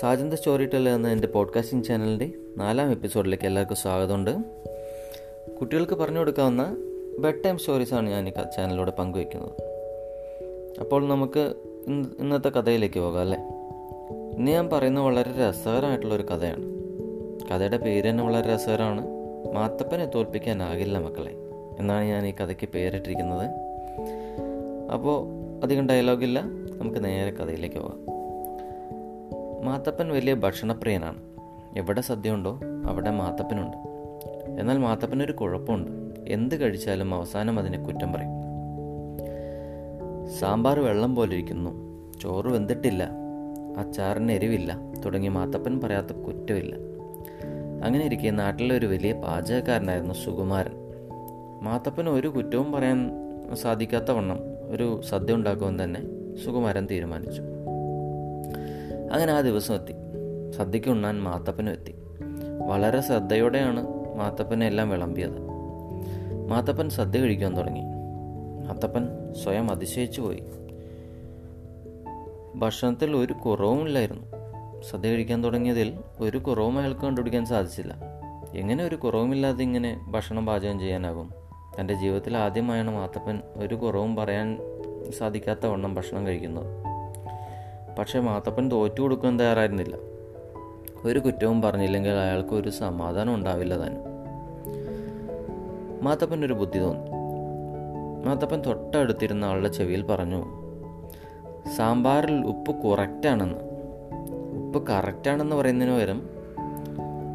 സാജന്ത story teller എന്ന എന്റെ podcasting ചാനലിന്റെ നാലാം എപ്പിസോഡിലേക്ക് എല്ലാവർക്കും സ്വാഗതമുണ്ട്. കുട്ടികൾക്ക് പറഞ്ഞു കൊടുക്കാവുന്ന ബെഡ് ടൈം സ്റ്റോറീസാണ് ഞാൻ ഈ ചാനലിലൂടെ പങ്കുവയ്ക്കുന്നത്. അപ്പോൾ നമുക്ക് ഇന്നത്തെ കഥയിലേക്ക് പോകാം അല്ലേ? ഇന്ന് ഞാൻ പറയുന്നത് വളരെ രസകരമായിട്ടുള്ളൊരു കഥയാണ്. കഥയുടെ പേര് തന്നെ വളരെ രസകരമാണ്. മാത്തപ്പനെ തോൽപ്പിക്കാനാകില്ല മക്കളെ എന്നാണ് ഞാൻ ഈ കഥയ്ക്ക് പേരിട്ടിരിക്കുന്നത്. അപ്പോൾ അധികം ഡയലോഗില്ല നമുക്ക് നേരെ കഥയിലേക്ക് പോകാം. മാത്തപ്പൻ വലിയ ഭക്ഷണപ്രിയനാണ്. എവിടെ സദ്യ ഉണ്ടോ അവിടെ മാത്തപ്പനുണ്ട്. എന്നാൽ മാത്തപ്പനൊരു കുഴപ്പമുണ്ട്. എന്ത് കഴിച്ചാലും അവസാനം അതിനെ കുറ്റം പറയും. സാമ്പാർ വെള്ളം പോലെ ഇരിക്കുന്നു ചോറ് വെന്തിട്ടില്ല. അച്ചാറിന് എരിവില്ല. തുടങ്ങി മാത്തപ്പൻ പറയാത്ത കുറ്റമില്ല. അങ്ങനെ ഇരിക്കെ നാട്ടിലെ ഒരു വലിയ പാചകക്കാരനായിരുന്നു സുകുമാരൻ. മാത്തപ്പന് ഒരു കുറ്റവും പറയാൻ സാധിക്കാത്ത വണ്ണം ഒരു സദ്യ ഉണ്ടാക്കുമെന്ന് തന്നെ സുകുമാരൻ തീരുമാനിച്ചു. അങ്ങനെ ആ ദിവസം എത്തി. സദ്യയ്ക്ക് ഉണ്ണാൻ മാത്തപ്പനും എത്തി. വളരെ ശ്രദ്ധയോടെയാണ് മാത്തപ്പനെ എല്ലാം വിളമ്പിയത്. മാത്തപ്പൻ സദ്യ കഴിക്കാൻ തുടങ്ങി. മാത്തപ്പൻ സ്വയം അതിശയിച്ചു പോയി. ഭക്ഷണത്തിൽ ഒരു കുറവുമില്ലായിരുന്നു സദ്യ കഴിക്കാൻ തുടങ്ങിയതിൽ ഒരു കുറവും അയാൾക്ക് കണ്ടുപിടിക്കാൻ സാധിച്ചില്ല. എങ്ങനെ ഒരു കുറവുമില്ലാതെ ഇങ്ങനെ ഭക്ഷണം പാചകം ചെയ്യാനാകും? തന്റെ ജീവിതത്തിൽ ആദ്യമായാണ് മാത്തപ്പൻ ഒരു കുറവും പറയാൻ സാധിക്കാത്ത വണ്ണം ഭക്ഷണം കഴിക്കുന്നത്. പക്ഷേ മാത്തപ്പൻ തോറ്റു കൊടുക്കാൻ തയ്യാറായിരുന്നില്ല. ഒരു കുറ്റവും പറഞ്ഞില്ലെങ്കിൽ അയാൾക്ക് ഒരു സമാധാനം ഉണ്ടാവില്ല തന്നെ മാത്തപ്പൻ ഒരു ബുദ്ധി തോന്നി. മാത്തപ്പൻ തൊട്ടടുത്തിരുന്ന ആളുടെ ചെവിയിൽ പറഞ്ഞു സാമ്പാറിൽ ഉപ്പ് കുറക്റ്റാണെന്ന്. ഉപ്പ് കറക്റ്റാണെന്ന് പറയുന്നതിന് പകരം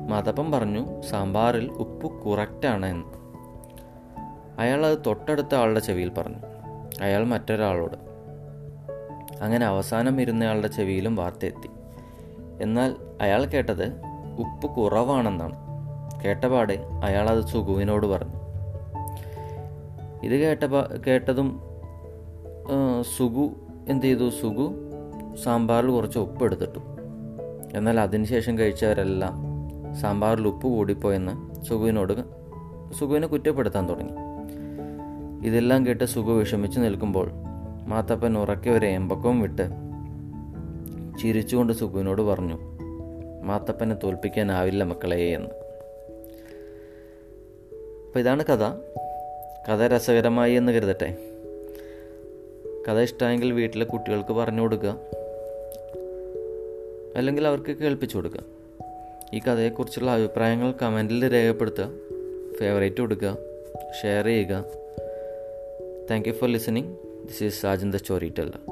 മാത്തപ്പൻ പറഞ്ഞു സാമ്പാറിൽ ഉപ്പ് കുറക്റ്റാണ് എന്ന് അയാൾ അത് തൊട്ടടുത്ത ആളുടെ ചെവിയിൽ പറഞ്ഞു അയാൾ മറ്റൊരാളോട് അങ്ങനെ അവസാനം ഇരുന്നയാളുടെ ചെവിയിലും വാർത്ത എത്തി എന്നാൽ അയാൾ കേട്ടത് ഉപ്പ് കുറവാണെന്നാണ്. കേട്ടപാടെ അയാൾ അത് സുഗുവിനോട് പറഞ്ഞു. ഇത് കേട്ട കേട്ടതും സുഗു എന്ത് ചെയ്തു? സുഗു സാമ്പാറിൽ കുറച്ച് ഉപ്പ് എടുത്തിട്ടു. എന്നാൽ അതിനുശേഷം കഴിച്ചവരെല്ലാം സാമ്പാറിൽ ഉപ്പ് കൂടിപ്പോയെന്ന് സുഗുവിനോട് സുഗുവിനെ കുറ്റപ്പെടുത്താൻ തുടങ്ങി. ഇതെല്ലാം കേട്ട് സുഖു വിഷമിച്ച് നിൽക്കുമ്പോൾ മാത്തപ്പൻ ഉറക്കെ ഒരു ഏമ്പക്കവും വിട്ട് ചിരിച്ചുകൊണ്ട് സുഖുവിനോട് പറഞ്ഞു മാത്തപ്പനെ തോൽപ്പിക്കാനാവില്ല മക്കളെ എന്ന്. അപ്പോൾ ഇതാണ് കഥ. കഥ രസകരമായി എന്ന് കരുതട്ടെ. കഥ ഇഷ്ടമെങ്കിൽ വീട്ടിലെ കുട്ടികൾക്ക് പറഞ്ഞു കൊടുക്കുക. അല്ലെങ്കിൽ അവർക്ക് കേൾപ്പിച്ചു കൊടുക്കുക. ഈ കഥയെക്കുറിച്ചുള്ള അഭിപ്രായങ്ങൾ കമന്റിൽ രേഖപ്പെടുത്തുക. ഫേവറേറ്റ് കൊടുക്കുക. ഷെയർ ചെയ്യുക. Thank you for listening. This is Sajin the Storyteller.